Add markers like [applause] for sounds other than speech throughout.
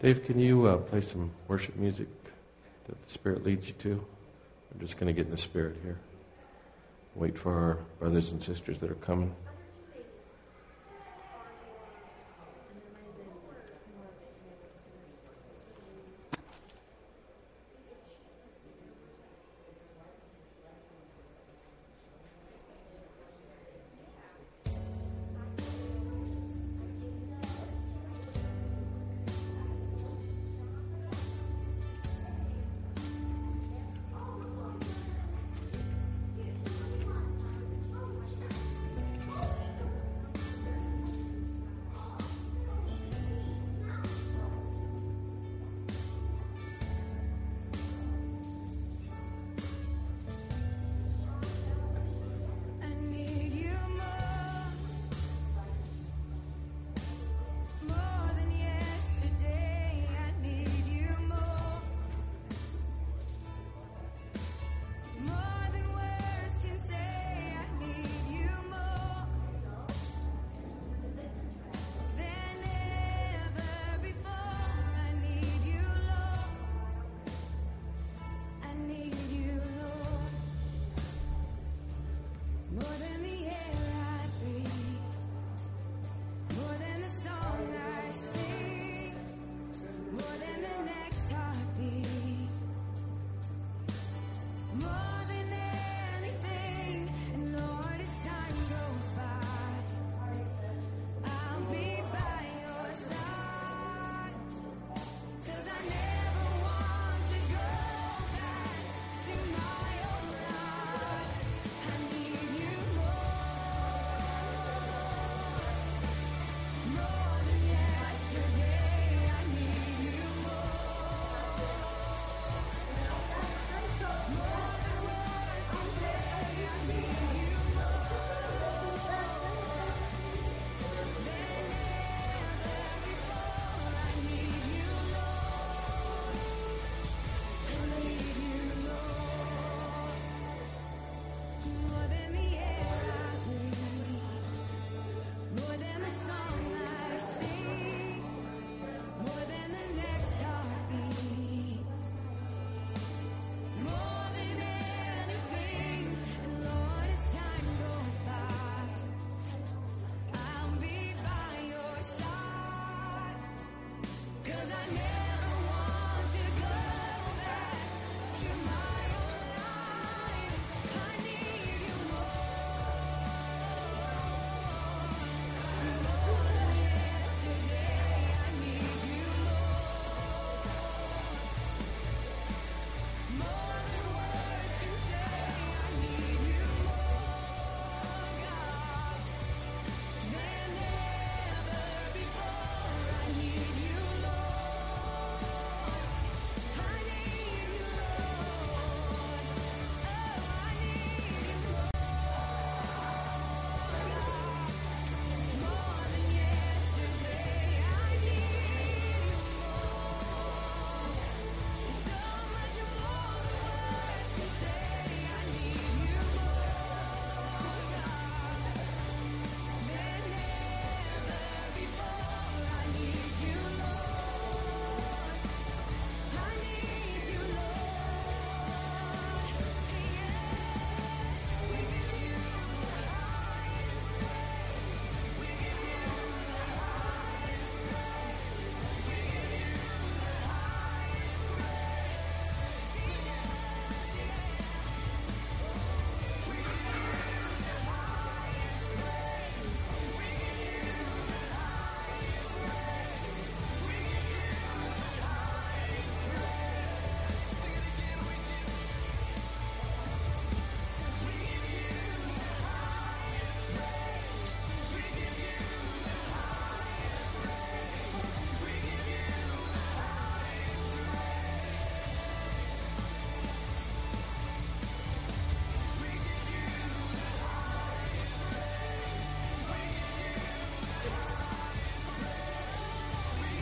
Dave, can you uh, play some worship music that the Spirit leads you to? I'm just going to get in the Spirit here. Wait for our brothers and sisters that are coming.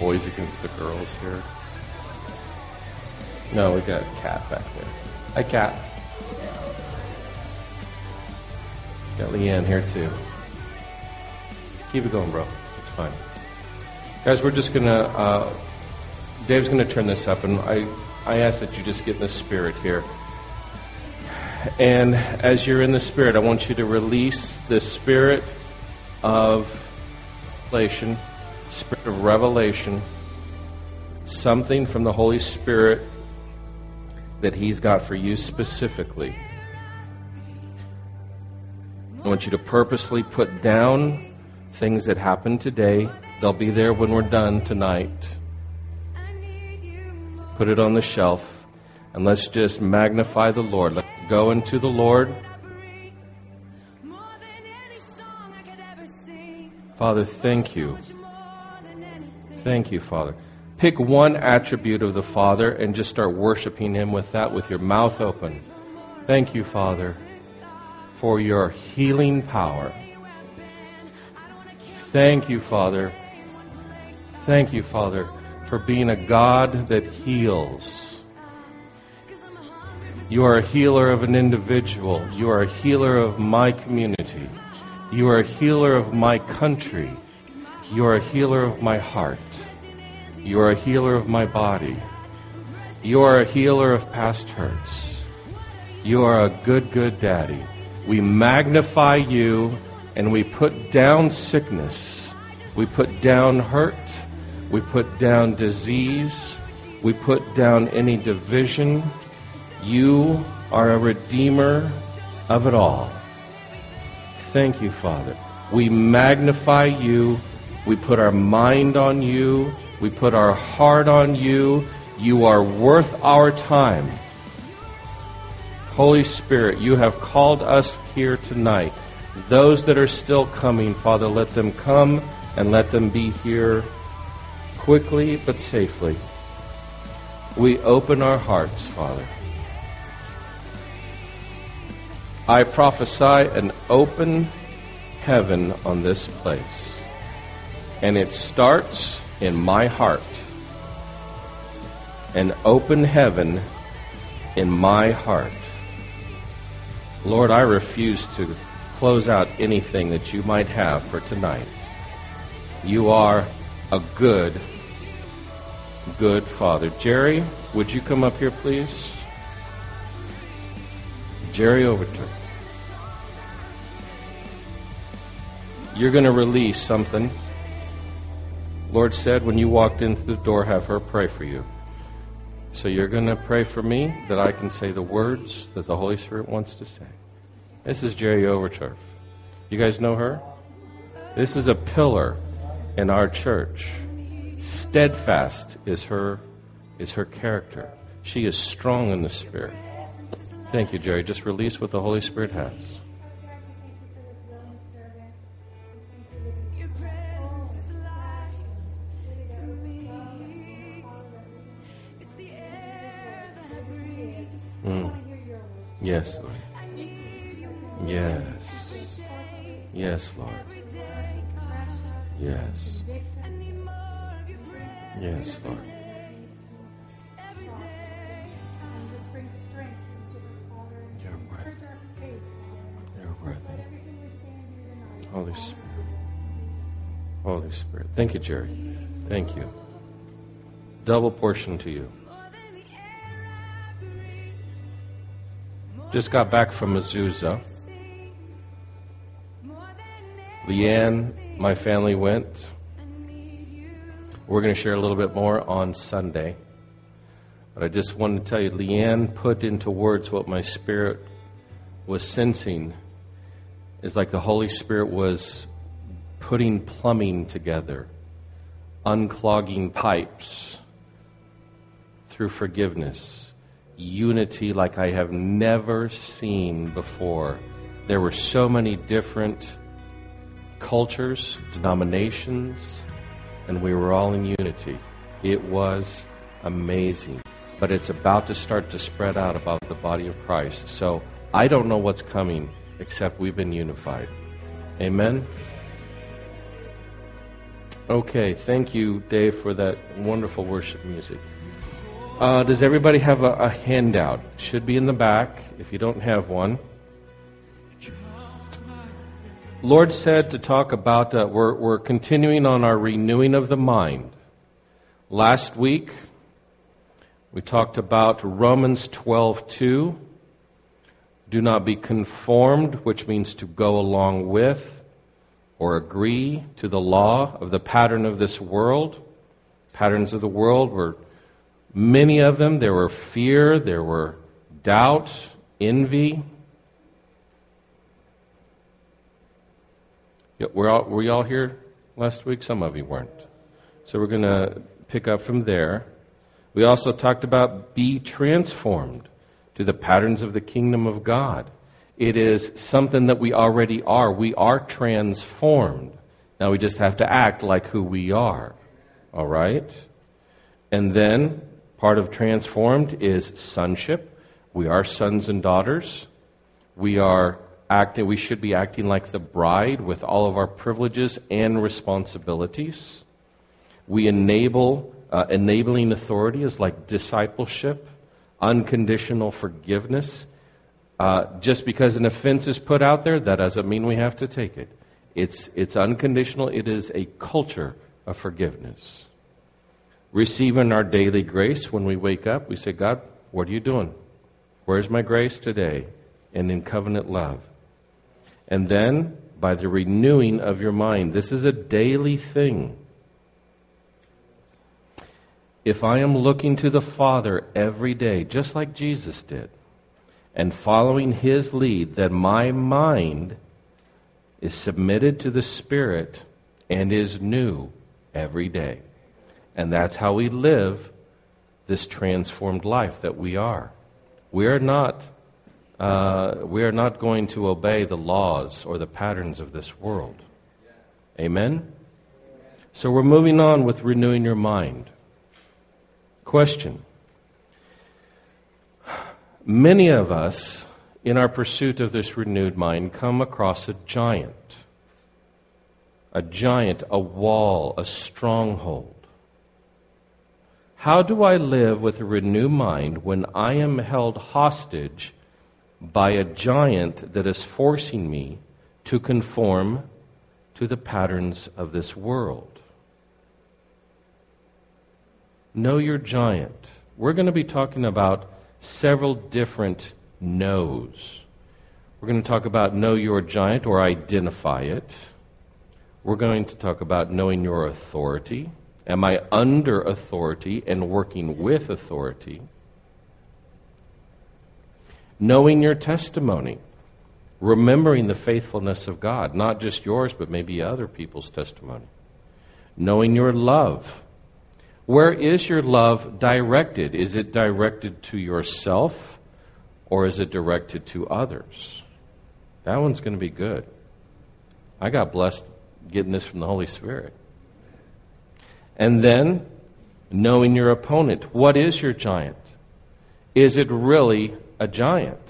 Boys against the girls here. No, we got Cat back there. Hi, Cat. Got Leanne here too. Keep it going, bro. It's fine. Guys, we're just gonna uh, Dave's to turn this up, and I, I ask that you just get in the spirit here. And as you're in the spirit, I want you to release the spirit of revelation, spirit of revelation, something from the Holy Spirit that He's got for you specifically. I want you to purposely put down things that happened today. They'll be there when we're done tonight. Put it on the shelf. And let's just magnify the Lord. Let's go into the Lord. Father, thank you. Thank you, Father. Pick one attribute of the Father and just start worshiping Him with that with your mouth open. Thank you, Father for your healing power. Thank you, Father. Thank you, Father, for being a God that heals. You are a healer of an individual. You are a healer of my community. You are a healer of my country. You are a healer of my heart. You are a healer of my body. You are a healer of past hurts. You are a good, good daddy. We magnify you and we put down sickness. We put down hurt. We put down disease. We put down any division. You are a redeemer of it all. Thank you, Father. We magnify you. We put our mind on you. We put our heart on you. You are worth our time. Holy Spirit, you have called us here tonight. Those that are still coming, Father, let them come and let them be here quickly but safely. We open our hearts, Father. I prophesy an open heaven on this place. And it starts in my heart. An open heaven in my heart. Lord, I refuse to close out anything that you might have for tonight. You are a good, good Father. Jerry, would you come up here, please? Jerry Overton. You're going to release something. Lord said when you walked in through the door, have her pray for you. So you're going to pray for me that I can say the words that the Holy Spirit wants to say. This is Jerry Overturf. You guys know her? This is a pillar in our church. Steadfast is her is her character. She is strong in the spirit. Thank you, Jerry. Just release what the Holy Spirit has. Yes, Lord. Yes. Yes, Lord. Yes. Yes, Lord. Your breath. Every day. Just bring strength into this order and faith. Your breath. Holy Spirit. Holy Spirit. Thank you, Jerry. Thank you. Double portion to you. Just got back from Azusa. Leanne, my family went. We're going to share a little bit more on Sunday. But I just wanted to tell you, Leanne put into words what my spirit was sensing. It's like the Holy Spirit was putting plumbing together, unclogging pipes through forgiveness unity like I have never seen before. There were so many different cultures, denominations, and we were all in unity. It was amazing. But it's about to start to spread out about the body of Christ. So I don't know what's coming except we've been unified. Amen? Okay, thank you, Dave, for that wonderful worship music. Uh, does everybody have a, a handout? Should be in the back if you don't have one. Lord said to talk about, uh, we're, we're continuing on our renewing of the mind. Last week, We talked about Romans 12:2. Do not be conformed, which means to go along with or agree to the law of the pattern of this world. Patterns of the world were many of them. There were fear, there were doubt, envy. Were, all, were you all here last week? Some of you weren't. So we're going to pick up from there. We also talked about be transformed to the patterns of the kingdom of God. It is something that we already are. We are transformed. Now we just have to act like who we are. All right? And then part of transformed is sonship. We are sons and daughters. We are acting we should be acting like the bride with all of our privileges and responsibilities. We enable uh, enabling authority is like discipleship, unconditional forgiveness. Uh, just because an offense is put out there, that doesn't mean we have to take it. It's, it's unconditional, it is a culture of forgiveness. Receiving our daily grace when we wake up, we say, God, what are you doing? Where's my grace today? And in covenant love. And then, by the renewing of your mind, this is a daily thing if I am looking to the Father every day, just like Jesus did, and following his lead, then my mind is submitted to the Spirit and is new every day. And that's how we live this transformed life that we are. We are not, uh, we are not going to obey the laws or the patterns of this world. Amen? So we're moving on with renewing your mind. Question Many of us, in our pursuit of this renewed mind, come across a giant. A giant, a wall, a stronghold. How do I live with a renewed mind when I am held hostage by a giant that is forcing me to conform to the patterns of this world? Know your giant. We're going to be talking about several different knows. We're going to talk about know your giant or identify it. We're going to talk about knowing your authority. Am I under authority and working with authority? Knowing your testimony. Remembering the faithfulness of God, not just yours, but maybe other people's testimony. Knowing your love where is your love directed? Is it directed to yourself or is it directed to others? That one's going to be good. I got blessed getting this from the Holy Spirit. And then, knowing your opponent. What is your giant? Is it really a giant?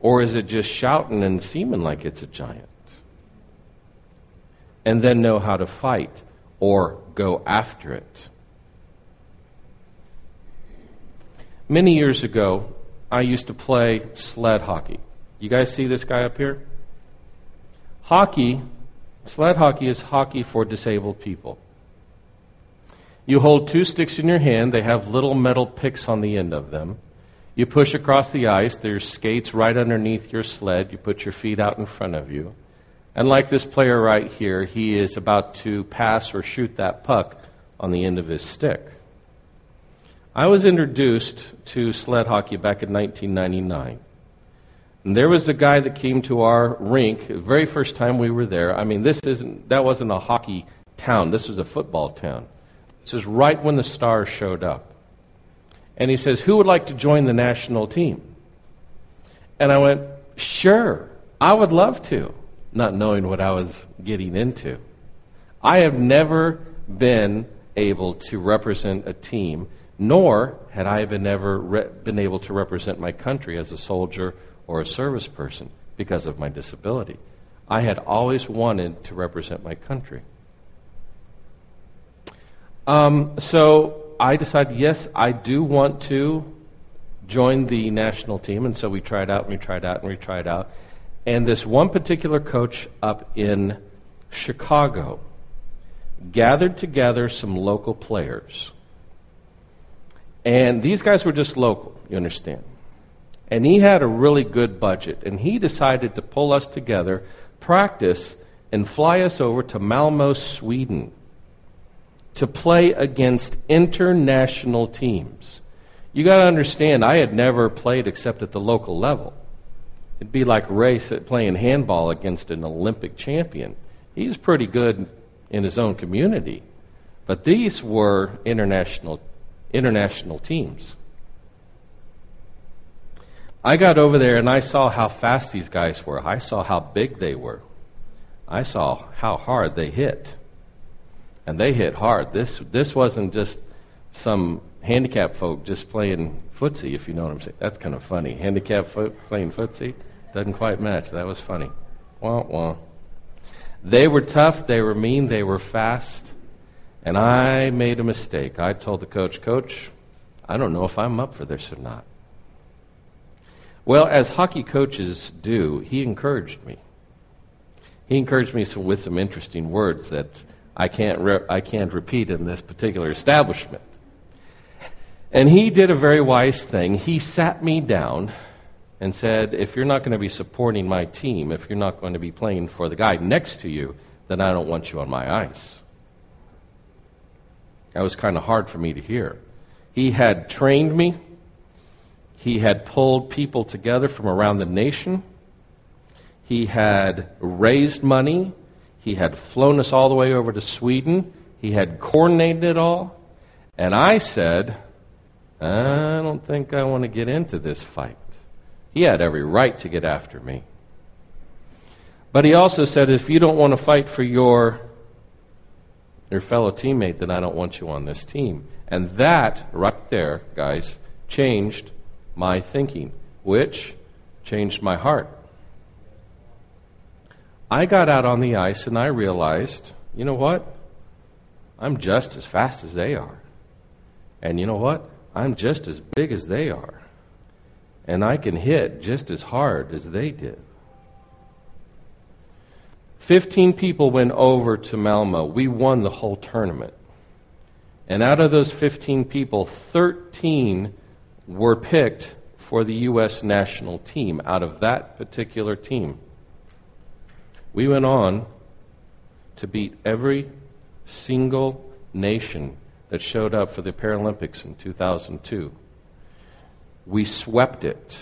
Or is it just shouting and seeming like it's a giant? And then know how to fight or go after it. Many years ago, I used to play sled hockey. You guys see this guy up here? Hockey, sled hockey is hockey for disabled people. You hold two sticks in your hand, they have little metal picks on the end of them. You push across the ice, there's skates right underneath your sled. You put your feet out in front of you. And like this player right here, he is about to pass or shoot that puck on the end of his stick. I was introduced to sled hockey back in 1999. And there was the guy that came to our rink the very first time we were there. I mean, this isn't that wasn't a hockey town. This was a football town. This is right when the stars showed up. And he says, "Who would like to join the national team?" And I went, "Sure. I would love to." not knowing what I was getting into. I have never been able to represent a team, nor had I been ever re- been able to represent my country as a soldier or a service person because of my disability. I had always wanted to represent my country. Um, so I decided, yes, I do want to join the national team, and so we tried out and we tried out and we tried out. And this one particular coach up in Chicago gathered together some local players. And these guys were just local, you understand. And he had a really good budget, and he decided to pull us together, practice, and fly us over to Malmo, Sweden to play against international teams. You got to understand, I had never played except at the local level. It'd be like Ray playing handball against an Olympic champion. He's pretty good in his own community, but these were international international teams. I got over there and I saw how fast these guys were. I saw how big they were. I saw how hard they hit. And they hit hard. This, this wasn't just some handicapped folk just playing footsie, if you know what I'm saying. That's kind of funny. Handicapped folk playing footsie doesn't quite match. That was funny. Wah, wah. They were tough, they were mean, they were fast. And I made a mistake. I told the coach, Coach, I don't know if I'm up for this or not. Well, as hockey coaches do, he encouraged me. He encouraged me with some interesting words that I can't, re- I can't repeat in this particular establishment. And he did a very wise thing. He sat me down and said, If you're not going to be supporting my team, if you're not going to be playing for the guy next to you, then I don't want you on my ice. That was kind of hard for me to hear. He had trained me, he had pulled people together from around the nation, he had raised money, he had flown us all the way over to Sweden, he had coordinated it all. And I said, I don't think I want to get into this fight. He had every right to get after me. But he also said, if you don't want to fight for your your fellow teammate, then I don't want you on this team. And that, right there, guys, changed my thinking, which changed my heart. I got out on the ice and I realized, you know what? I'm just as fast as they are. And you know what? I'm just as big as they are. And I can hit just as hard as they did. 15 people went over to Malmo. We won the whole tournament. And out of those 15 people, 13 were picked for the U.S. national team out of that particular team. We went on to beat every single nation that showed up for the Paralympics in 2002. We swept it.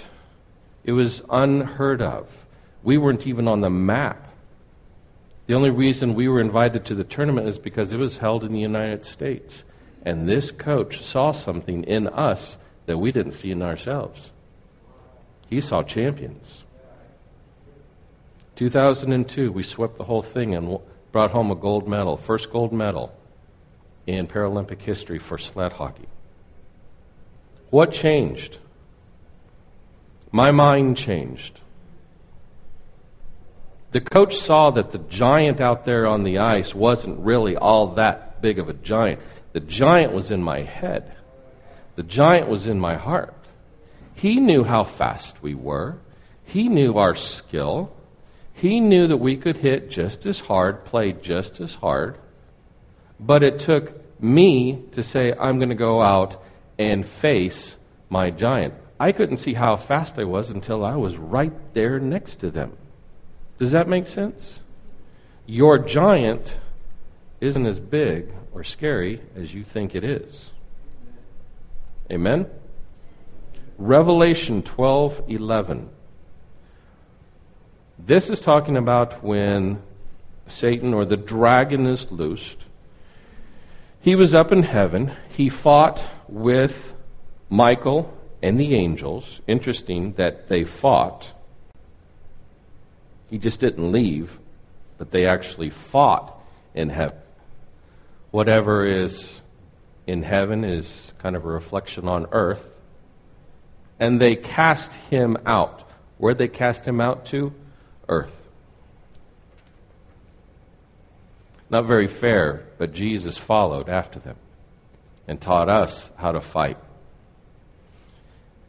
It was unheard of. We weren't even on the map the only reason we were invited to the tournament is because it was held in the United States. And this coach saw something in us that we didn't see in ourselves. He saw champions. 2002, we swept the whole thing and brought home a gold medal, first gold medal in Paralympic history for sled hockey. What changed? My mind changed. The coach saw that the giant out there on the ice wasn't really all that big of a giant. The giant was in my head, the giant was in my heart. He knew how fast we were, he knew our skill, he knew that we could hit just as hard, play just as hard. But it took me to say, I'm going to go out and face my giant. I couldn't see how fast I was until I was right there next to them. Does that make sense? Your giant isn't as big or scary as you think it is. Amen? Revelation 12 11. This is talking about when Satan or the dragon is loosed. He was up in heaven. He fought with Michael and the angels. Interesting that they fought. He just didn't leave, but they actually fought in heaven. Whatever is in heaven is kind of a reflection on earth. And they cast him out. Where'd they cast him out to? Earth. Not very fair, but Jesus followed after them and taught us how to fight.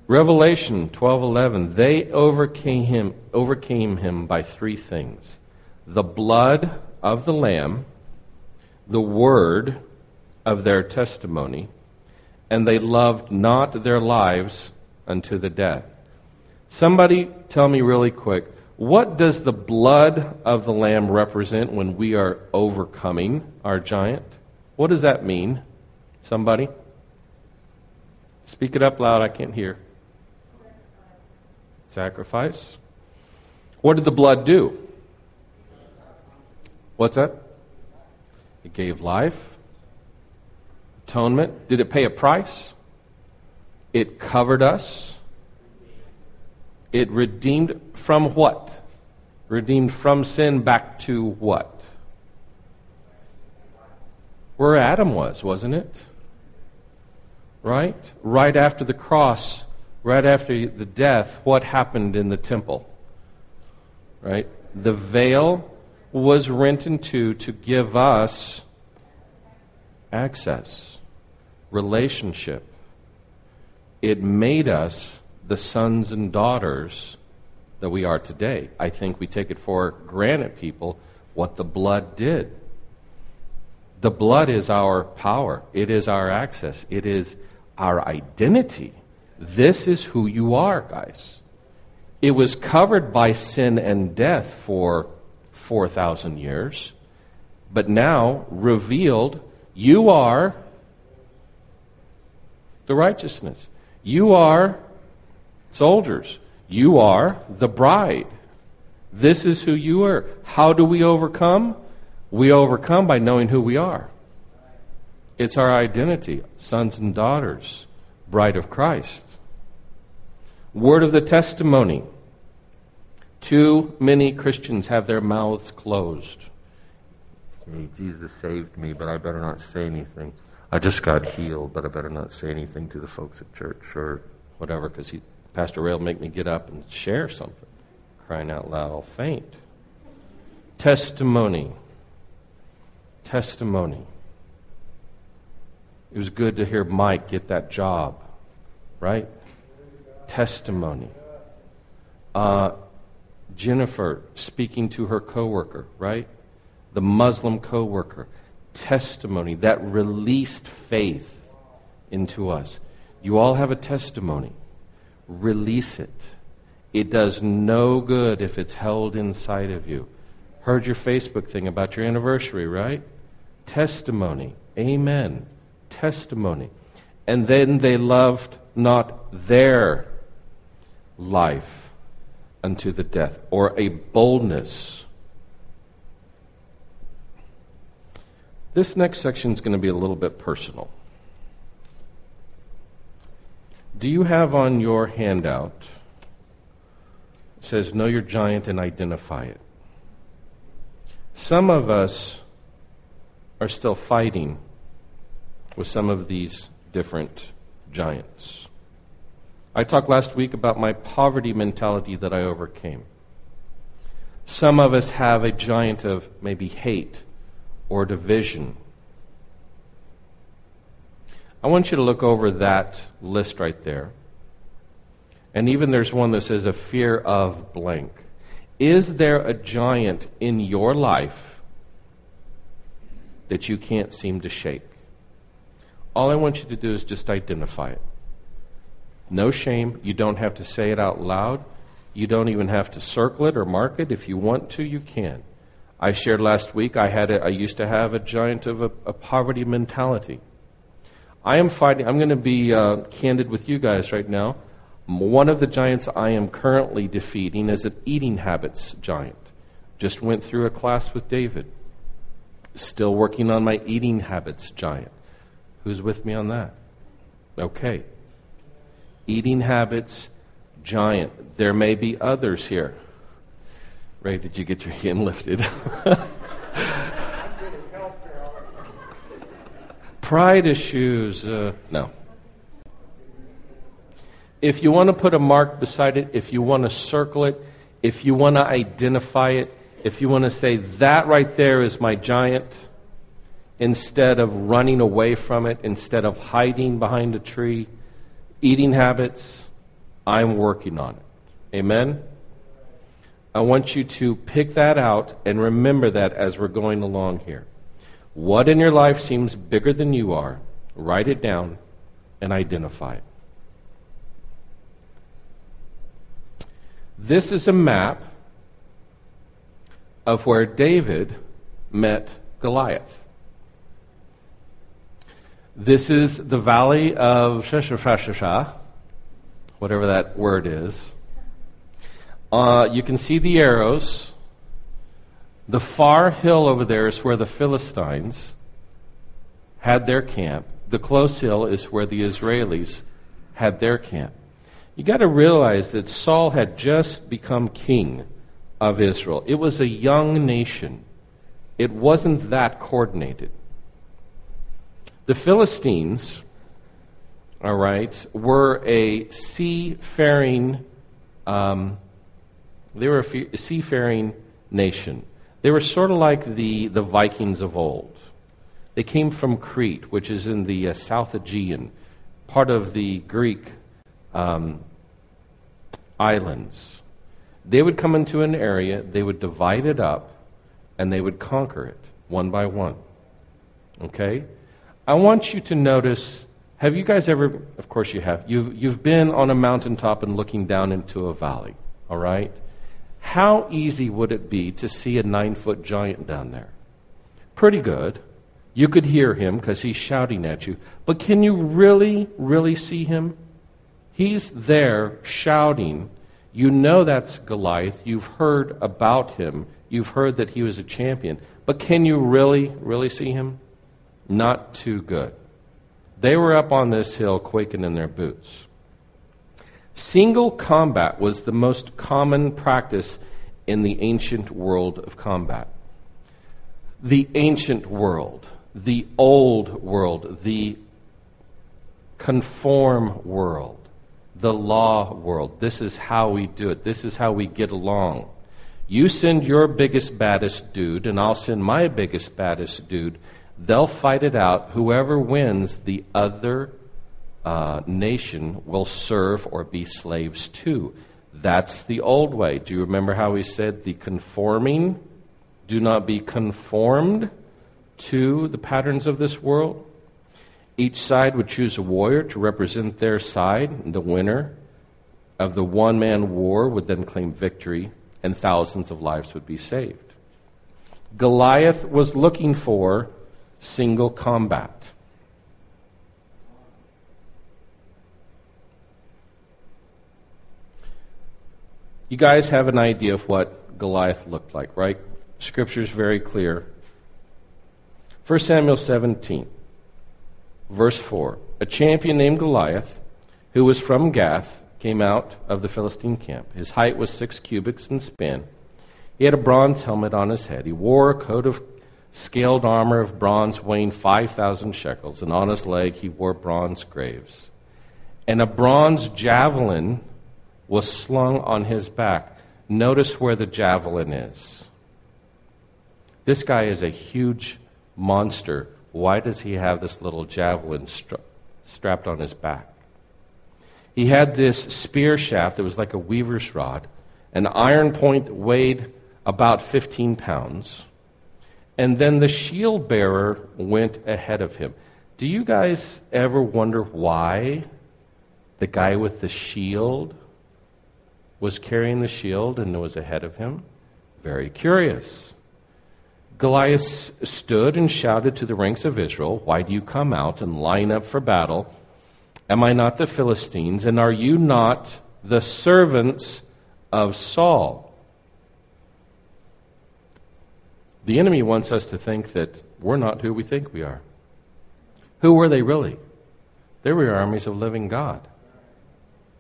Revelation 12:11 they overcame him overcame him by three things. The blood of the lamb, the word of their testimony, and they loved not their lives unto the death. Somebody tell me really quick, what does the blood of the Lamb represent when we are overcoming our giant? What does that mean? Somebody? Speak it up loud, I can't hear. Sacrifice. What did the blood do? What's that? It gave life, atonement. Did it pay a price? It covered us. It redeemed from what? Redeemed from sin back to what? Where Adam was, wasn't it? Right? Right after the cross, right after the death, what happened in the temple? Right? The veil was rent in two to give us access, relationship. It made us the sons and daughters that we are today. I think we take it for granted, people, what the blood did. The blood is our power, it is our access, it is our identity. This is who you are, guys. It was covered by sin and death for 4,000 years, but now revealed, you are the righteousness. You are soldiers. You are the bride. This is who you are. How do we overcome? We overcome by knowing who we are. It's our identity, sons and daughters, bride of Christ. Word of the testimony. Too many Christians have their mouths closed. Hey, Jesus saved me, but I better not say anything. I just got healed, but I better not say anything to the folks at church or whatever, because Pastor Ray will make me get up and share something. Crying out loud, I'll faint. Testimony. Testimony. It was good to hear Mike get that job, right? Testimony. Uh, Jennifer speaking to her coworker, right? The Muslim coworker. Testimony that released faith into us. You all have a testimony. Release it. It does no good if it's held inside of you. Heard your Facebook thing about your anniversary, right? Testimony. Amen. Testimony. And then they loved not their life unto the death, or a boldness. This next section is going to be a little bit personal. Do you have on your handout says know your giant and identify it. Some of us are still fighting with some of these different giants. I talked last week about my poverty mentality that I overcame. Some of us have a giant of maybe hate or division. I want you to look over that list right there. And even there's one that says a fear of blank. Is there a giant in your life that you can't seem to shake? All I want you to do is just identify it. No shame. You don't have to say it out loud. You don't even have to circle it or mark it. If you want to, you can. I shared last week I had a, I used to have a giant of a, a poverty mentality. I am fighting. I'm going to be uh, candid with you guys right now. One of the giants I am currently defeating is an eating habits giant. Just went through a class with David. Still working on my eating habits giant. Who's with me on that? Okay eating habits, giant. There may be others here. Ray, did you get your hand [laughs] lifted? [laughs] [laughs] Pride issues, uh, no. If you want to put a mark beside it, if you want to circle it, if you want to identify it, if you want to say, that right there is my giant, instead of running away from it, instead of hiding behind a tree, eating habits, I'm working on it. Amen? I want you to pick that out and remember that as we're going along here. What in your life seems bigger than you are, write it down and identify it. This is a map of where David met Goliath. This is the valley of Sheshafashasha, whatever that word is. Uh, you can see the arrows. The far hill over there is where the Philistines had their camp. The close hill is where the Israelis had their camp. You got to realize that Saul had just become king of Israel. It was a young nation. It wasn't that coordinated. The Philistines, all right, were a seafaring, um, they were a seafaring nation. They were sort of like the, the Vikings of old. They came from Crete, which is in the uh, South Aegean, part of the Greek um, islands. They would come into an area, they would divide it up, and they would conquer it one by one. Okay? I want you to notice have you guys ever, of course you have, you've, you've been on a mountaintop and looking down into a valley, all right? How easy would it be to see a nine foot giant down there? Pretty good. You could hear him because he's shouting at you. But can you really, really see him? He's there shouting. You know that's Goliath. You've heard about him. You've heard that he was a champion. But can you really, really see him? Not too good. They were up on this hill quaking in their boots. Single combat was the most common practice in the ancient world of combat. The ancient world, the old world, the conform world the law world. This is how we do it. This is how we get along. You send your biggest, baddest dude, and I'll send my biggest, baddest dude. They'll fight it out. Whoever wins, the other uh, nation will serve or be slaves to. That's the old way. Do you remember how he said the conforming? Do not be conformed to the patterns of this world. Each side would choose a warrior to represent their side. The winner of the one man war would then claim victory, and thousands of lives would be saved. Goliath was looking for single combat. You guys have an idea of what Goliath looked like, right? Scripture is very clear. 1 Samuel 17. Verse 4 A champion named Goliath, who was from Gath, came out of the Philistine camp. His height was six cubits in span. He had a bronze helmet on his head. He wore a coat of scaled armor of bronze weighing 5,000 shekels, and on his leg he wore bronze graves. And a bronze javelin was slung on his back. Notice where the javelin is. This guy is a huge monster why does he have this little javelin stra- strapped on his back? He had this spear shaft that was like a weaver's rod, an iron point that weighed about 15 pounds, and then the shield bearer went ahead of him. Do you guys ever wonder why the guy with the shield was carrying the shield and was ahead of him? Very curious. Goliath stood and shouted to the ranks of Israel, Why do you come out and line up for battle? Am I not the Philistines? And are you not the servants of Saul? The enemy wants us to think that we're not who we think we are. Who were they really? They were armies of living God.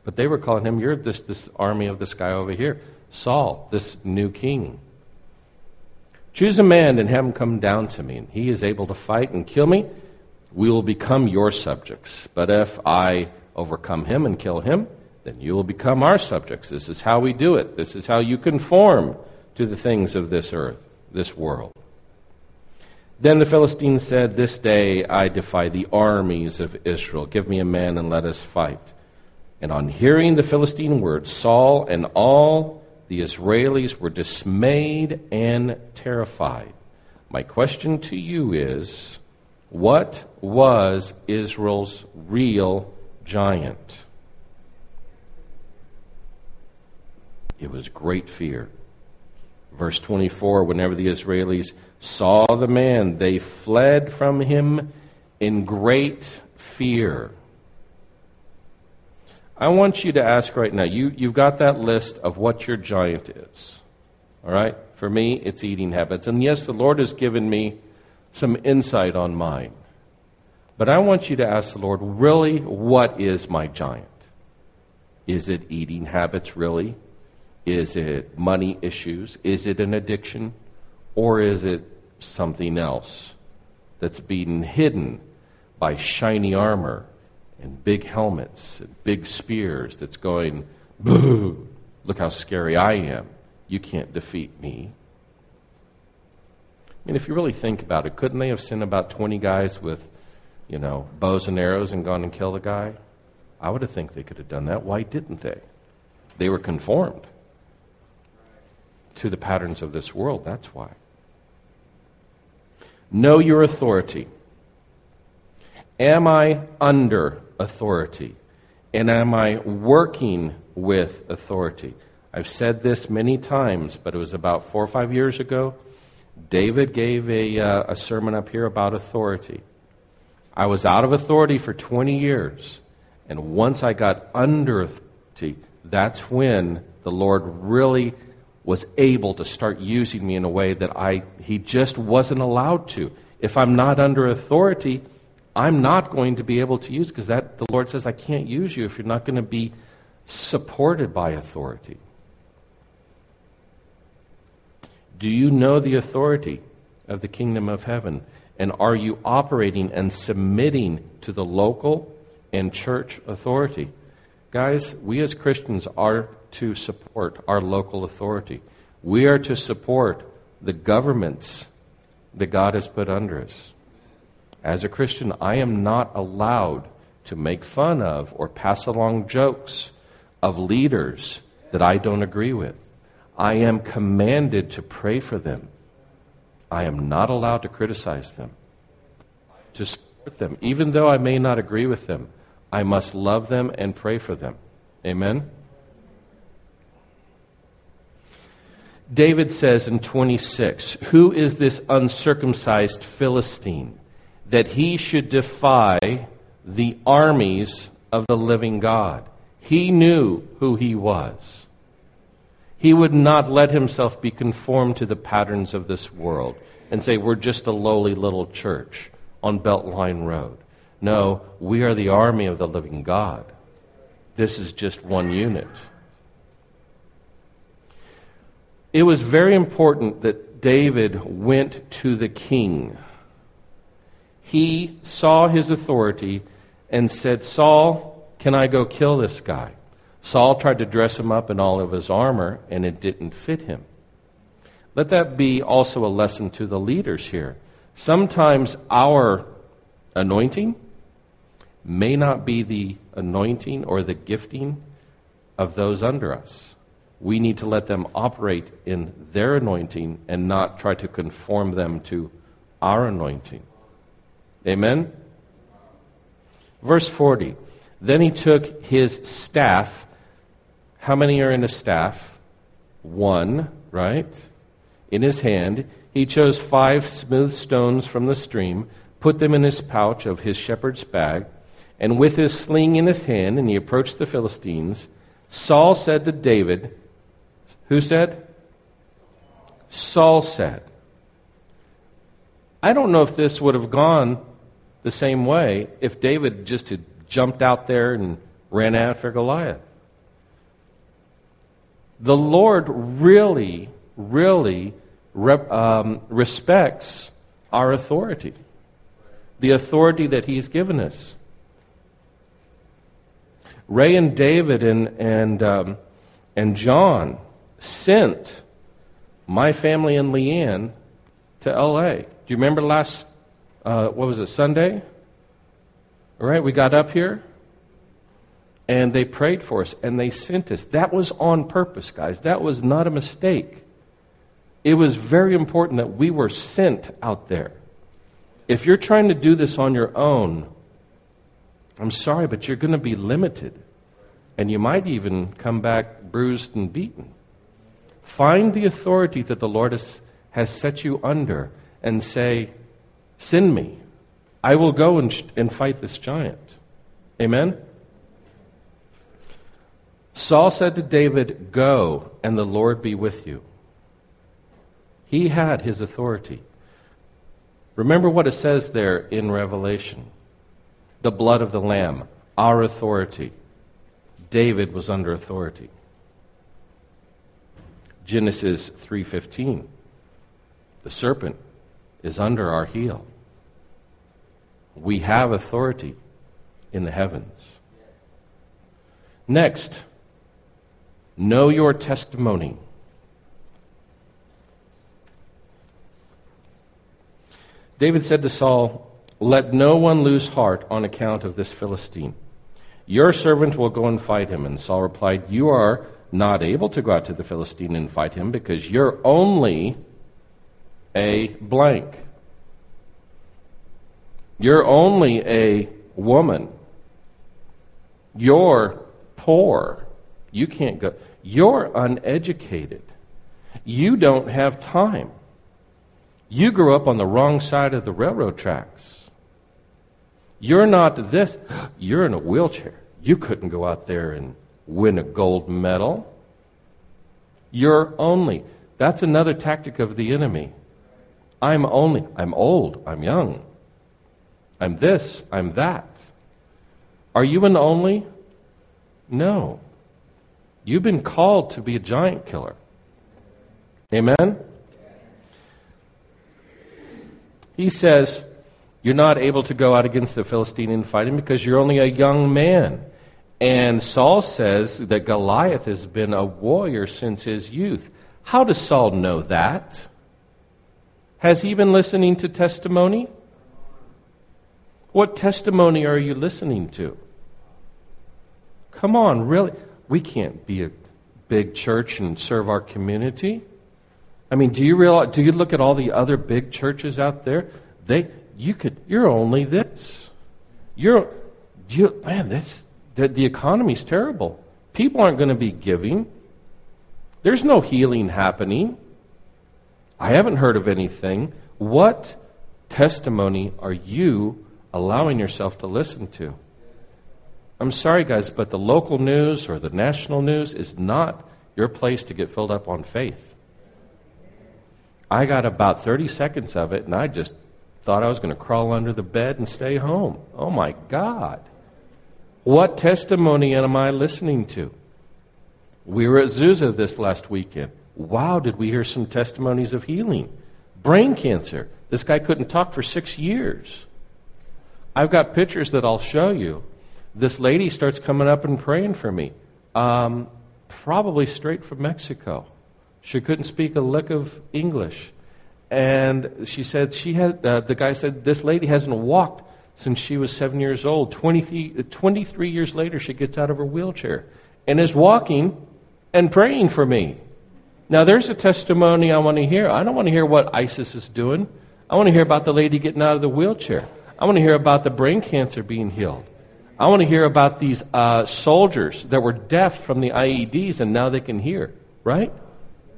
But they were calling him, You're this, this army of this guy over here, Saul, this new king. Choose a man and have him come down to me, and he is able to fight and kill me. We will become your subjects. But if I overcome him and kill him, then you will become our subjects. This is how we do it. This is how you conform to the things of this earth, this world. Then the Philistines said, This day I defy the armies of Israel. Give me a man and let us fight. And on hearing the Philistine words, Saul and all the Israelis were dismayed and terrified. My question to you is What was Israel's real giant? It was great fear. Verse 24 Whenever the Israelis saw the man, they fled from him in great fear. I want you to ask right now you, you've got that list of what your giant is. All right? For me, it's eating habits. And yes, the Lord has given me some insight on mine. But I want you to ask the Lord, really, what is my giant? Is it eating habits, really? Is it money issues? Is it an addiction? Or is it something else that's being hidden by shiny armor and big helmets and big spears that's going, boo, look how scary I am. You can't defeat me. I mean, if you really think about it, couldn't they have sent about 20 guys with, you know, bows and arrows and gone and killed the guy? I would have think they could have done that. Why didn't they? They were conformed to the patterns of this world. That's why. Know your authority. Am I under authority? And am I working with authority? I've said this many times, but it was about four or five years ago. David gave a, uh, a sermon up here about authority. I was out of authority for 20 years. And once I got under authority, that's when the Lord really was able to start using me in a way that I, he just wasn't allowed to. If I'm not under authority, I'm not going to be able to use because that the Lord says I can't use you if you're not going to be supported by authority. Do you know the authority of the kingdom of heaven? And are you operating and submitting to the local and church authority? Guys, we as Christians are to support our local authority. We are to support the governments that God has put under us. As a Christian, I am not allowed to make fun of or pass along jokes of leaders that I don't agree with. I am commanded to pray for them. I am not allowed to criticize them, to support them. Even though I may not agree with them, I must love them and pray for them. Amen? David says in 26, Who is this uncircumcised Philistine that he should defy the armies of the living God? He knew who he was. He would not let himself be conformed to the patterns of this world and say, We're just a lowly little church on Beltline Road. No, we are the army of the living God. This is just one unit. It was very important that David went to the king. He saw his authority and said, Saul, can I go kill this guy? Saul tried to dress him up in all of his armor, and it didn't fit him. Let that be also a lesson to the leaders here. Sometimes our anointing may not be the anointing or the gifting of those under us we need to let them operate in their anointing and not try to conform them to our anointing. Amen? Verse 40. Then he took his staff. How many are in a staff? One, right? In his hand. He chose five smooth stones from the stream, put them in his pouch of his shepherd's bag, and with his sling in his hand, and he approached the Philistines. Saul said to David, who said? Saul said. I don't know if this would have gone the same way if David just had jumped out there and ran after Goliath. The Lord really, really um, respects our authority, the authority that He's given us. Ray and David and, and, um, and John sent my family and Leanne to LA. Do you remember last, uh, what was it, Sunday? All right, we got up here and they prayed for us and they sent us. That was on purpose, guys. That was not a mistake. It was very important that we were sent out there. If you're trying to do this on your own, I'm sorry, but you're going to be limited. And you might even come back bruised and beaten. Find the authority that the Lord has, has set you under and say, Send me. I will go and, and fight this giant. Amen? Saul said to David, Go, and the Lord be with you. He had his authority. Remember what it says there in Revelation the blood of the Lamb, our authority. David was under authority. Genesis 3:15 The serpent is under our heel. We have authority in the heavens. Next, know your testimony. David said to Saul, Let no one lose heart on account of this Philistine. Your servant will go and fight him. And Saul replied, You are not able to go out to the Philistine and fight him because you're only a blank. You're only a woman. You're poor. You can't go. You're uneducated. You don't have time. You grew up on the wrong side of the railroad tracks. You're not this. [gasps] You're in a wheelchair. You couldn't go out there and win a gold medal. You're only. That's another tactic of the enemy. I'm only. I'm old. I'm young. I'm this. I'm that. Are you an only? No. You've been called to be a giant killer. Amen? He says, You're not able to go out against the Philistine and fight him because you're only a young man. And Saul says that Goliath has been a warrior since his youth. How does Saul know that? Has he been listening to testimony? What testimony are you listening to? Come on, really? We can't be a big church and serve our community. I mean, do you realize, do you look at all the other big churches out there? They you could you're only this. You're you man, this the, the economy's terrible. People aren't going to be giving. There's no healing happening. I haven't heard of anything. What testimony are you allowing yourself to listen to? I'm sorry, guys, but the local news or the national news is not your place to get filled up on faith. I got about 30 seconds of it, and I just thought I was going to crawl under the bed and stay home. Oh, my God. What testimony am I listening to? We were at Azusa this last weekend. Wow, did we hear some testimonies of healing? Brain cancer. This guy couldn't talk for six years. I've got pictures that I'll show you. This lady starts coming up and praying for me, um, probably straight from Mexico. She couldn't speak a lick of English. And she said, she had, uh, the guy said, this lady hasn't walked since she was seven years old. 23, 23 years later, she gets out of her wheelchair and is walking and praying for me. Now, there's a testimony I want to hear. I don't want to hear what ISIS is doing. I want to hear about the lady getting out of the wheelchair. I want to hear about the brain cancer being healed. I want to hear about these uh, soldiers that were deaf from the IEDs and now they can hear, right?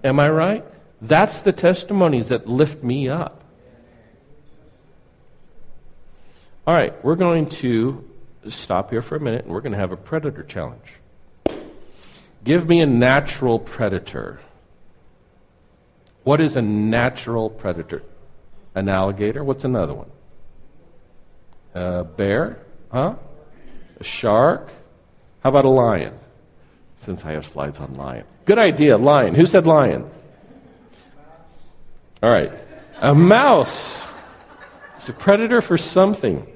Am I right? That's the testimonies that lift me up. All right, we're going to stop here for a minute and we're going to have a predator challenge. Give me a natural predator. What is a natural predator? An alligator? What's another one? A bear? Huh? A shark? How about a lion? Since I have slides on lion. Good idea, lion. Who said lion? All right. A mouse. It's a predator for something.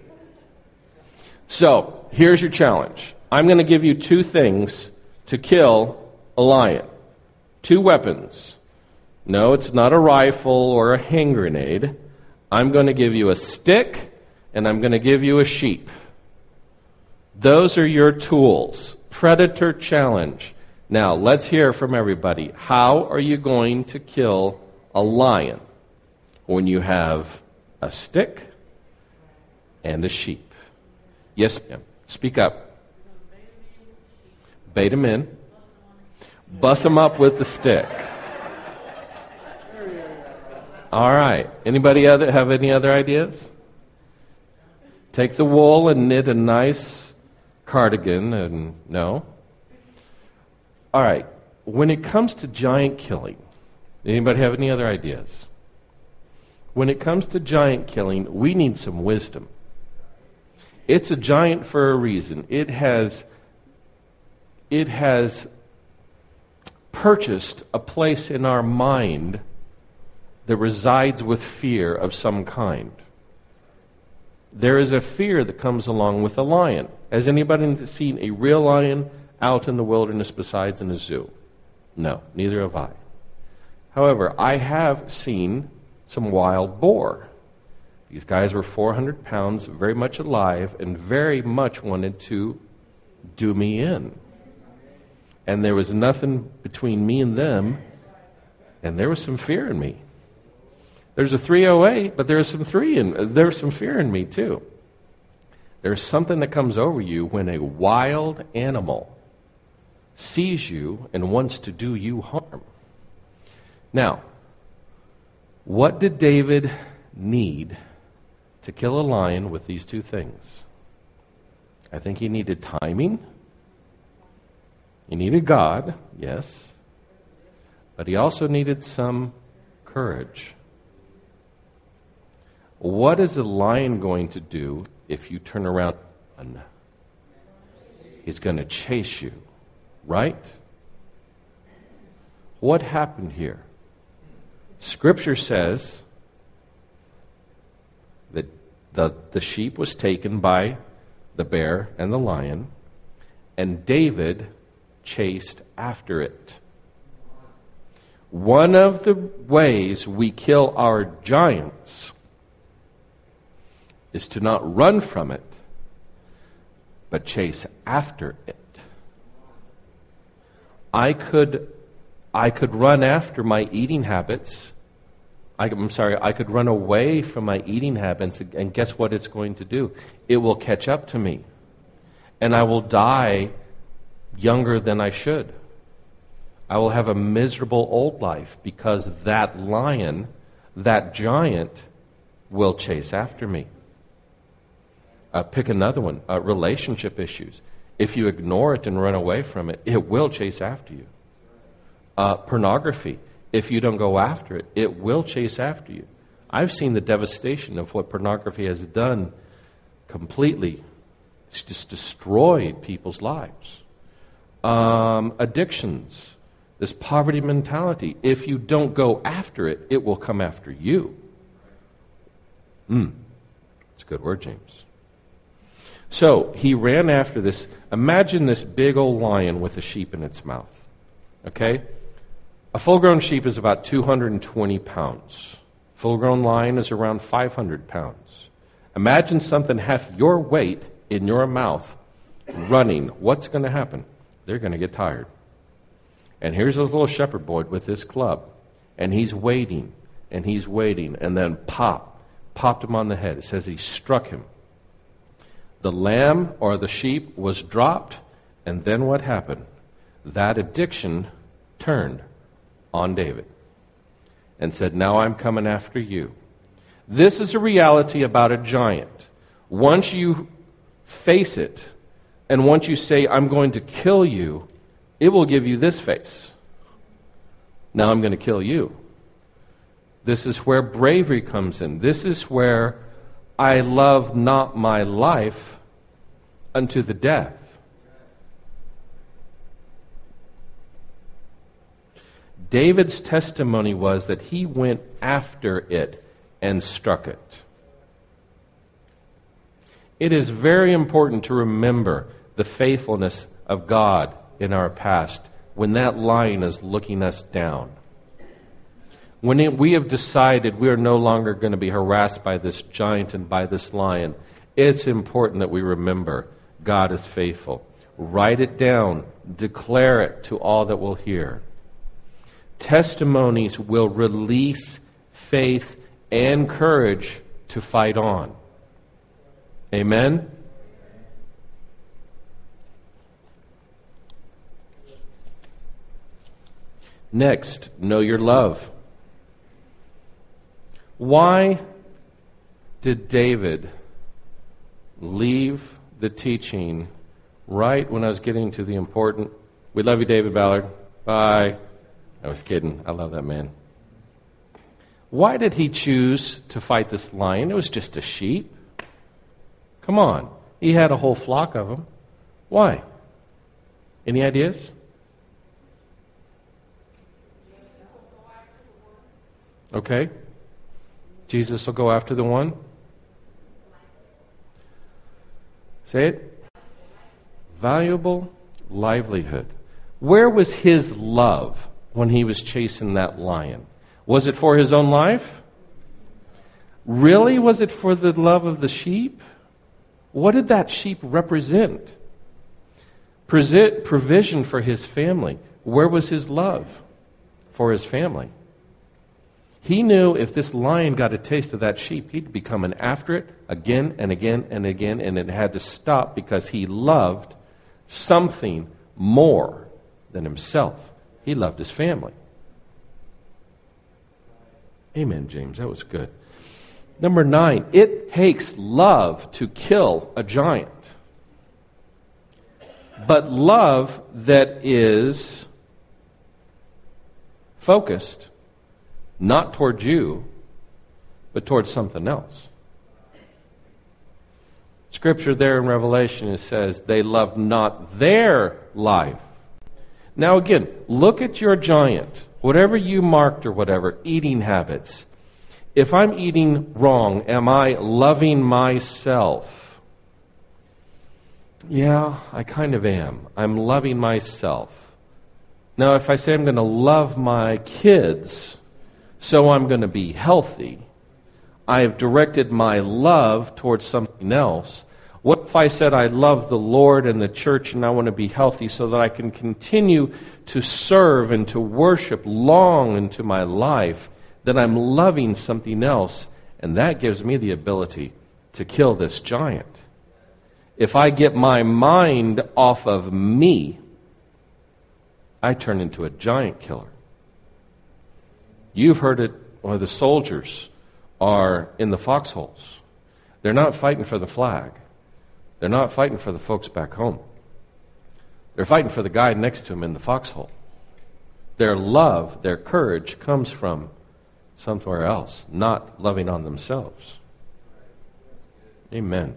So, here's your challenge. I'm going to give you two things to kill a lion. Two weapons. No, it's not a rifle or a hand grenade. I'm going to give you a stick and I'm going to give you a sheep. Those are your tools. Predator challenge. Now, let's hear from everybody. How are you going to kill a lion when you have a stick and a sheep. Yes, ma'am. Speak up. Bait them in. Bust them up with the stick. All right. Anybody other have any other ideas? Take the wool and knit a nice cardigan and no. All right. When it comes to giant killing, anybody have any other ideas? When it comes to giant killing, we need some wisdom. It's a giant for a reason. It has it has purchased a place in our mind that resides with fear of some kind. There is a fear that comes along with a lion. Has anybody seen a real lion out in the wilderness besides in a zoo? No, neither have I. However, I have seen some wild boar. These guys were 400 pounds, very much alive, and very much wanted to do me in. And there was nothing between me and them, and there was some fear in me. There's a 308, but there's some three in there's some fear in me too. There's something that comes over you when a wild animal sees you and wants to do you harm. Now, what did David need to kill a lion with these two things? I think he needed timing. He needed God, yes. But he also needed some courage. What is a lion going to do if you turn around? He's going to chase you, right? What happened here? Scripture says that the, the sheep was taken by the bear and the lion, and David chased after it. One of the ways we kill our giants is to not run from it, but chase after it. I could, I could run after my eating habits. I, am sorry, I could run away from my eating habits, and guess what it's going to do? It will catch up to me. And I will die younger than I should. I will have a miserable old life because that lion, that giant, will chase after me. Uh, pick another one uh, relationship issues. If you ignore it and run away from it, it will chase after you. Uh, pornography. If you don't go after it, it will chase after you. I've seen the devastation of what pornography has done completely. It's just destroyed people's lives. Um, addictions, this poverty mentality. If you don't go after it, it will come after you. Hmm. It's a good word, James. So he ran after this. Imagine this big old lion with a sheep in its mouth. Okay? A full grown sheep is about 220 pounds. Full grown lion is around 500 pounds. Imagine something half your weight in your mouth running. What's going to happen? They're going to get tired. And here's this little shepherd boy with this club. And he's waiting, and he's waiting, and then pop, popped him on the head. It says he struck him the lamb or the sheep was dropped, and then what happened? That addiction turned on David and said, Now I'm coming after you. This is a reality about a giant. Once you face it, and once you say, I'm going to kill you, it will give you this face. Now I'm going to kill you. This is where bravery comes in. This is where I love not my life unto the death. David's testimony was that he went after it and struck it. It is very important to remember the faithfulness of God in our past when that lion is looking us down. When it, we have decided we are no longer going to be harassed by this giant and by this lion, it's important that we remember God is faithful. Write it down, declare it to all that will hear. Testimonies will release faith and courage to fight on. Amen? Next, know your love. Why did David leave the teaching right when I was getting to the important? We love you, David Ballard. Bye. I was kidding. I love that man. Why did he choose to fight this lion? It was just a sheep. Come on. He had a whole flock of them. Why? Any ideas? Okay. Jesus will go after the one. Say it. Valuable livelihood. Where was his love when he was chasing that lion? Was it for his own life? Really? Was it for the love of the sheep? What did that sheep represent? Provision for his family. Where was his love for his family? He knew if this lion got a taste of that sheep, he'd be coming after it again and again and again, and it had to stop because he loved something more than himself. He loved his family. Amen, James. That was good. Number nine, it takes love to kill a giant. But love that is focused not towards you, but towards something else. Scripture there in Revelation says they loved not their life. Now again, look at your giant, whatever you marked or whatever, eating habits. If I'm eating wrong, am I loving myself? Yeah, I kind of am. I'm loving myself. Now, if I say I'm going to love my kids, so I'm going to be healthy. I have directed my love towards something else. What if I said I love the Lord and the church and I want to be healthy so that I can continue to serve and to worship long into my life? That I'm loving something else, and that gives me the ability to kill this giant. If I get my mind off of me, I turn into a giant killer. You've heard it, well, the soldiers are in the foxholes. They're not fighting for the flag. They're not fighting for the folks back home. They're fighting for the guy next to them in the foxhole. Their love, their courage comes from somewhere else, not loving on themselves. Amen.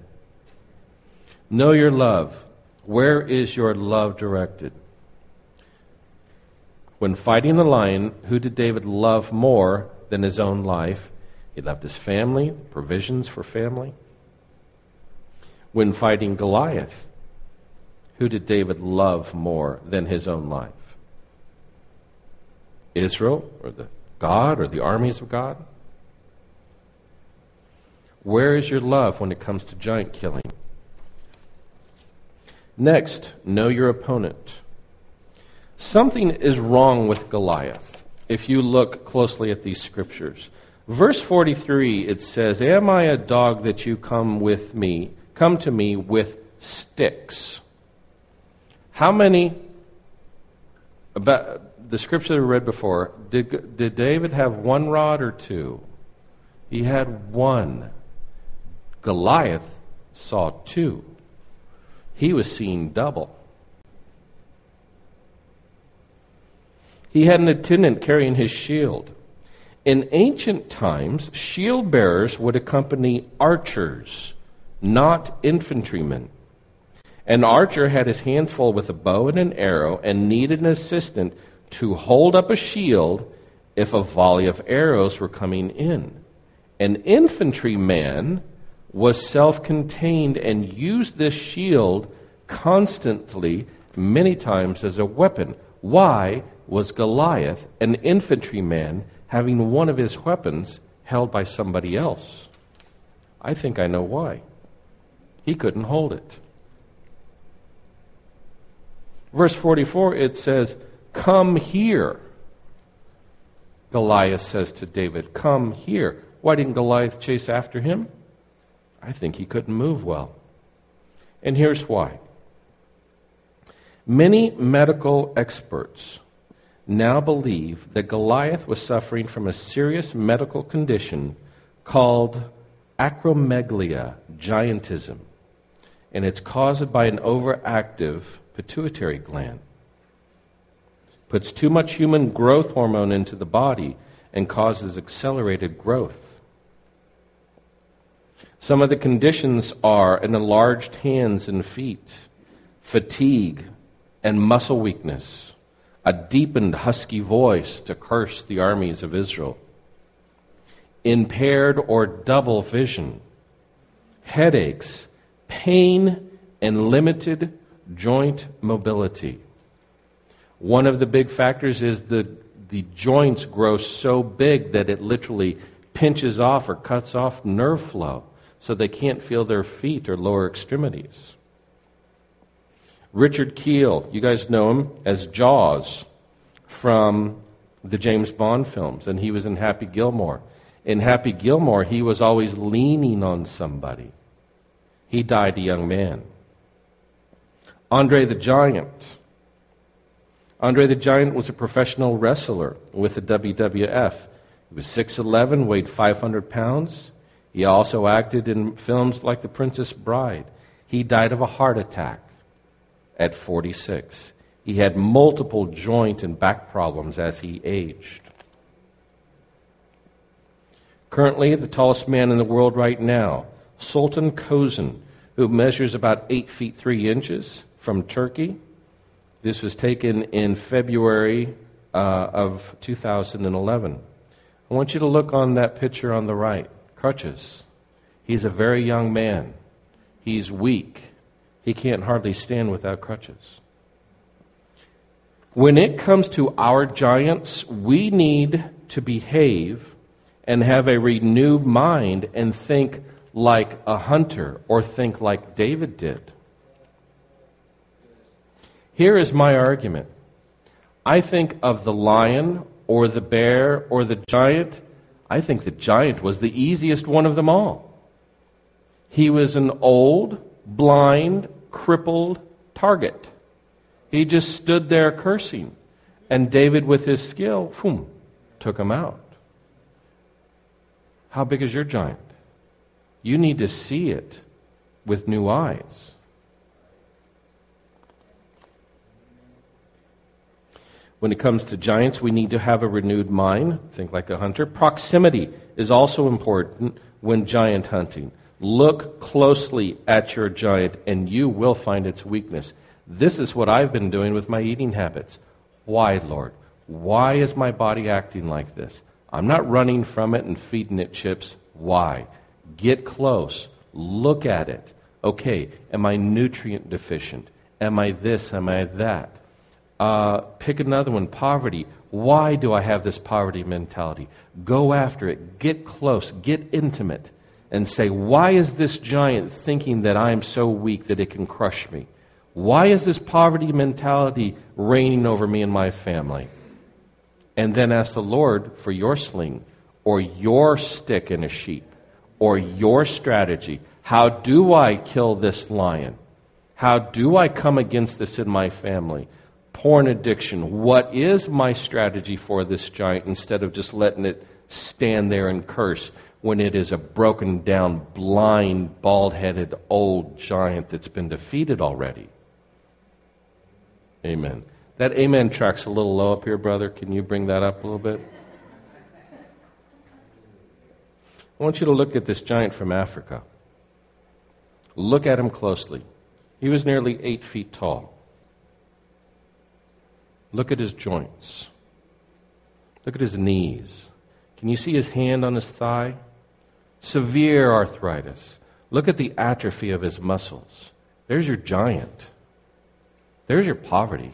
Know your love. Where is your love directed? When fighting the lion, who did David love more than his own life? He loved his family, provisions for family. When fighting Goliath, who did David love more than his own life? Israel or the God or the armies of God? Where is your love when it comes to giant killing? Next, know your opponent. Something is wrong with Goliath if you look closely at these scriptures. Verse 43 it says, "Am I a dog that you come with me, come to me with sticks?" How many about the scripture we read before, did, did David have one rod or two? He had one. Goliath saw two. He was seeing double. He had an attendant carrying his shield. In ancient times, shield bearers would accompany archers, not infantrymen. An archer had his hands full with a bow and an arrow and needed an assistant to hold up a shield if a volley of arrows were coming in. An infantryman was self contained and used this shield constantly, many times, as a weapon. Why? Was Goliath, an infantryman, having one of his weapons held by somebody else. I think I know why. He couldn't hold it. Verse 44, it says, Come here. Goliath says to David, Come here. Why didn't Goliath chase after him? I think he couldn't move well. And here's why. Many medical experts now believe that Goliath was suffering from a serious medical condition called acromegalia, giantism, and it's caused by an overactive pituitary gland. Puts too much human growth hormone into the body and causes accelerated growth. Some of the conditions are an enlarged hands and feet, fatigue, and muscle weakness, a deepened husky voice to curse the armies of Israel, impaired or double vision, headaches, pain, and limited joint mobility. One of the big factors is the, the joints grow so big that it literally pinches off or cuts off nerve flow so they can't feel their feet or lower extremities. Richard Kiel, you guys know him as Jaws from the James Bond films, and he was in Happy Gilmore. In Happy Gilmore, he was always leaning on somebody. He died a young man. Andre the Giant. Andre the Giant was a professional wrestler with the WWF. He was 6'11, weighed 500 pounds. He also acted in films like The Princess Bride. He died of a heart attack at 46. He had multiple joint and back problems as he aged. Currently, the tallest man in the world right now, Sultan Kösen, who measures about 8 feet 3 inches from Turkey. This was taken in February uh, of 2011. I want you to look on that picture on the right crutches. He's a very young man. He's weak. He can't hardly stand without crutches. When it comes to our giants, we need to behave and have a renewed mind and think like a hunter or think like David did. Here is my argument. I think of the lion or the bear or the giant I think the giant was the easiest one of them all. He was an old, blind, crippled target. He just stood there cursing. And David, with his skill, boom, took him out. How big is your giant? You need to see it with new eyes. When it comes to giants, we need to have a renewed mind, think like a hunter. Proximity is also important when giant hunting. Look closely at your giant, and you will find its weakness. This is what I've been doing with my eating habits. Why, Lord? Why is my body acting like this? I'm not running from it and feeding it chips. Why? Get close. Look at it. Okay, am I nutrient deficient? Am I this? Am I that? Uh, pick another one poverty. Why do I have this poverty mentality? Go after it. Get close. Get intimate. And say, why is this giant thinking that I am so weak that it can crush me? Why is this poverty mentality reigning over me and my family? And then ask the Lord for your sling or your stick and a sheep or your strategy. How do I kill this lion? How do I come against this in my family? porn addiction. What is my strategy for this giant instead of just letting it stand there and curse when it is a broken down, blind, bald headed old giant that's been defeated already? Amen. That amen track's a little low up here, brother. Can you bring that up a little bit? I want you to look at this giant from Africa. Look at him closely. He was nearly eight feet tall. Look at his joints. Look at his knees. Can you see his hand on his thigh? Severe arthritis. Look at the atrophy of his muscles. There's your giant. There's your poverty.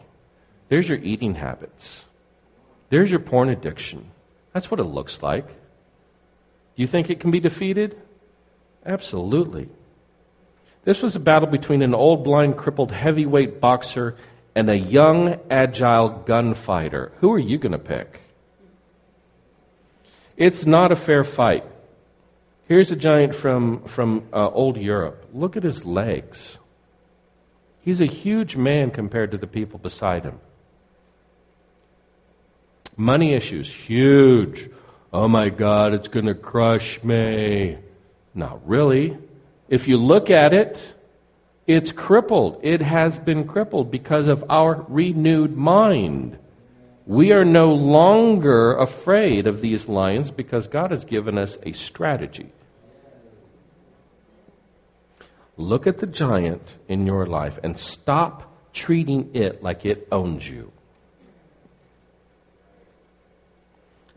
There's your eating habits. There's your porn addiction. That's what it looks like. You think it can be defeated? Absolutely. This was a battle between an old, blind, crippled heavyweight boxer and a young, agile gunfighter. Who are you going to pick? It's not a fair fight. Here's a giant from, from uh, old Europe. Look at his legs. He's a huge man compared to the people beside him. Money issues, huge. Oh my God, it's going to crush me. Not really. If you look at it, it's crippled. It has been crippled because of our renewed mind. We are no longer afraid of these lions because God has given us a strategy. Look at the giant in your life and stop treating it like it owns you.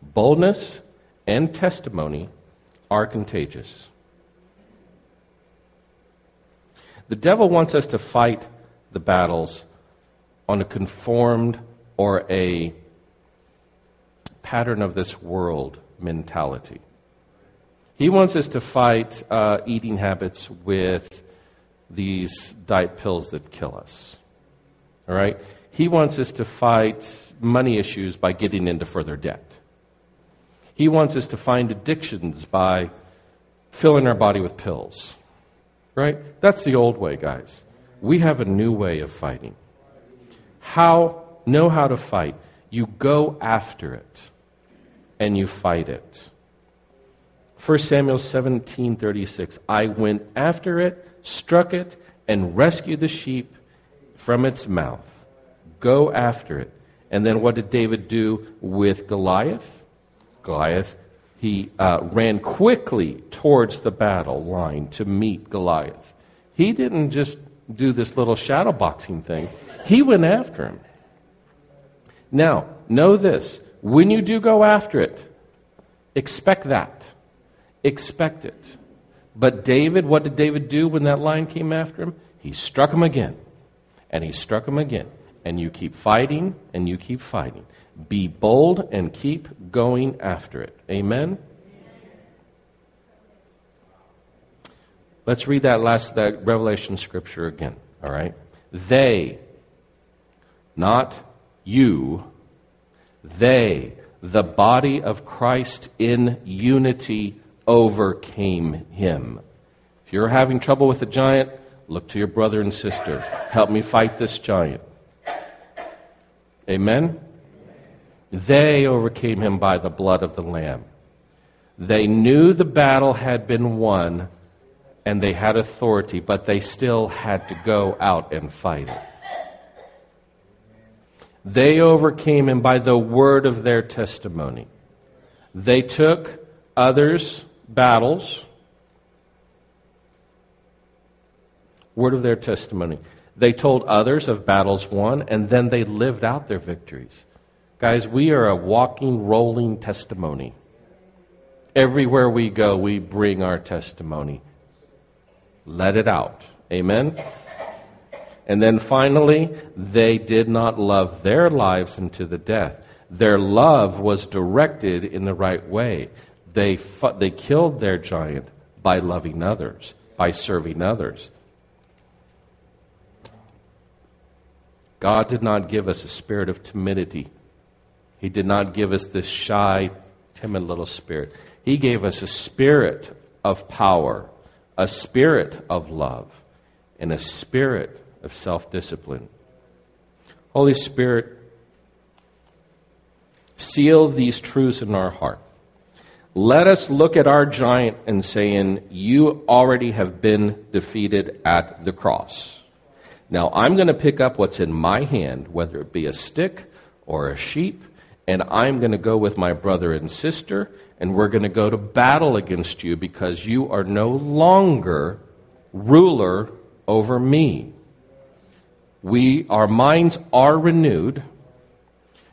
Boldness and testimony are contagious. The devil wants us to fight the battles on a conformed or a pattern of this world mentality. He wants us to fight uh, eating habits with these diet pills that kill us. All right? He wants us to fight money issues by getting into further debt. He wants us to find addictions by filling our body with pills. Right? That's the old way, guys. We have a new way of fighting. How know how to fight? You go after it and you fight it. 1 Samuel 17:36 I went after it, struck it and rescued the sheep from its mouth. Go after it. And then what did David do with Goliath? Goliath, he uh, ran quickly towards the battle line to meet Goliath. He didn't just do this little shadow boxing thing, he went after him. Now, know this when you do go after it, expect that. Expect it. But David, what did David do when that lion came after him? He struck him again. And he struck him again. And you keep fighting and you keep fighting. Be bold and keep going after it. Amen? Let's read that last that Revelation scripture again. All right? They, not you, they, the body of Christ in unity, overcame him. If you're having trouble with a giant, look to your brother and sister. Help me fight this giant. Amen? They overcame him by the blood of the Lamb. They knew the battle had been won and they had authority, but they still had to go out and fight it. They overcame him by the word of their testimony. They took others' battles, word of their testimony. They told others of battles won, and then they lived out their victories. Guys, we are a walking, rolling testimony. Everywhere we go, we bring our testimony. Let it out. Amen? And then finally, they did not love their lives into the death. Their love was directed in the right way. They, fu- they killed their giant by loving others, by serving others. God did not give us a spirit of timidity. He did not give us this shy, timid little spirit. He gave us a spirit of power, a spirit of love, and a spirit of self discipline. Holy Spirit, seal these truths in our heart. Let us look at our giant and saying, You already have been defeated at the cross. Now I'm going to pick up what's in my hand, whether it be a stick or a sheep, and I'm going to go with my brother and sister, and we're going to go to battle against you because you are no longer ruler over me. We, our minds are renewed.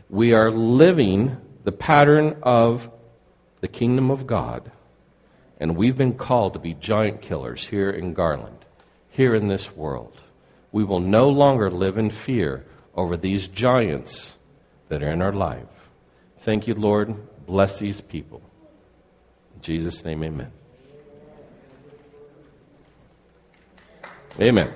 We are living the pattern of the kingdom of God. And we've been called to be giant killers here in Garland, here in this world. We will no longer live in fear over these giants that are in our life. Thank you, Lord. Bless these people. In Jesus' name, amen. Amen.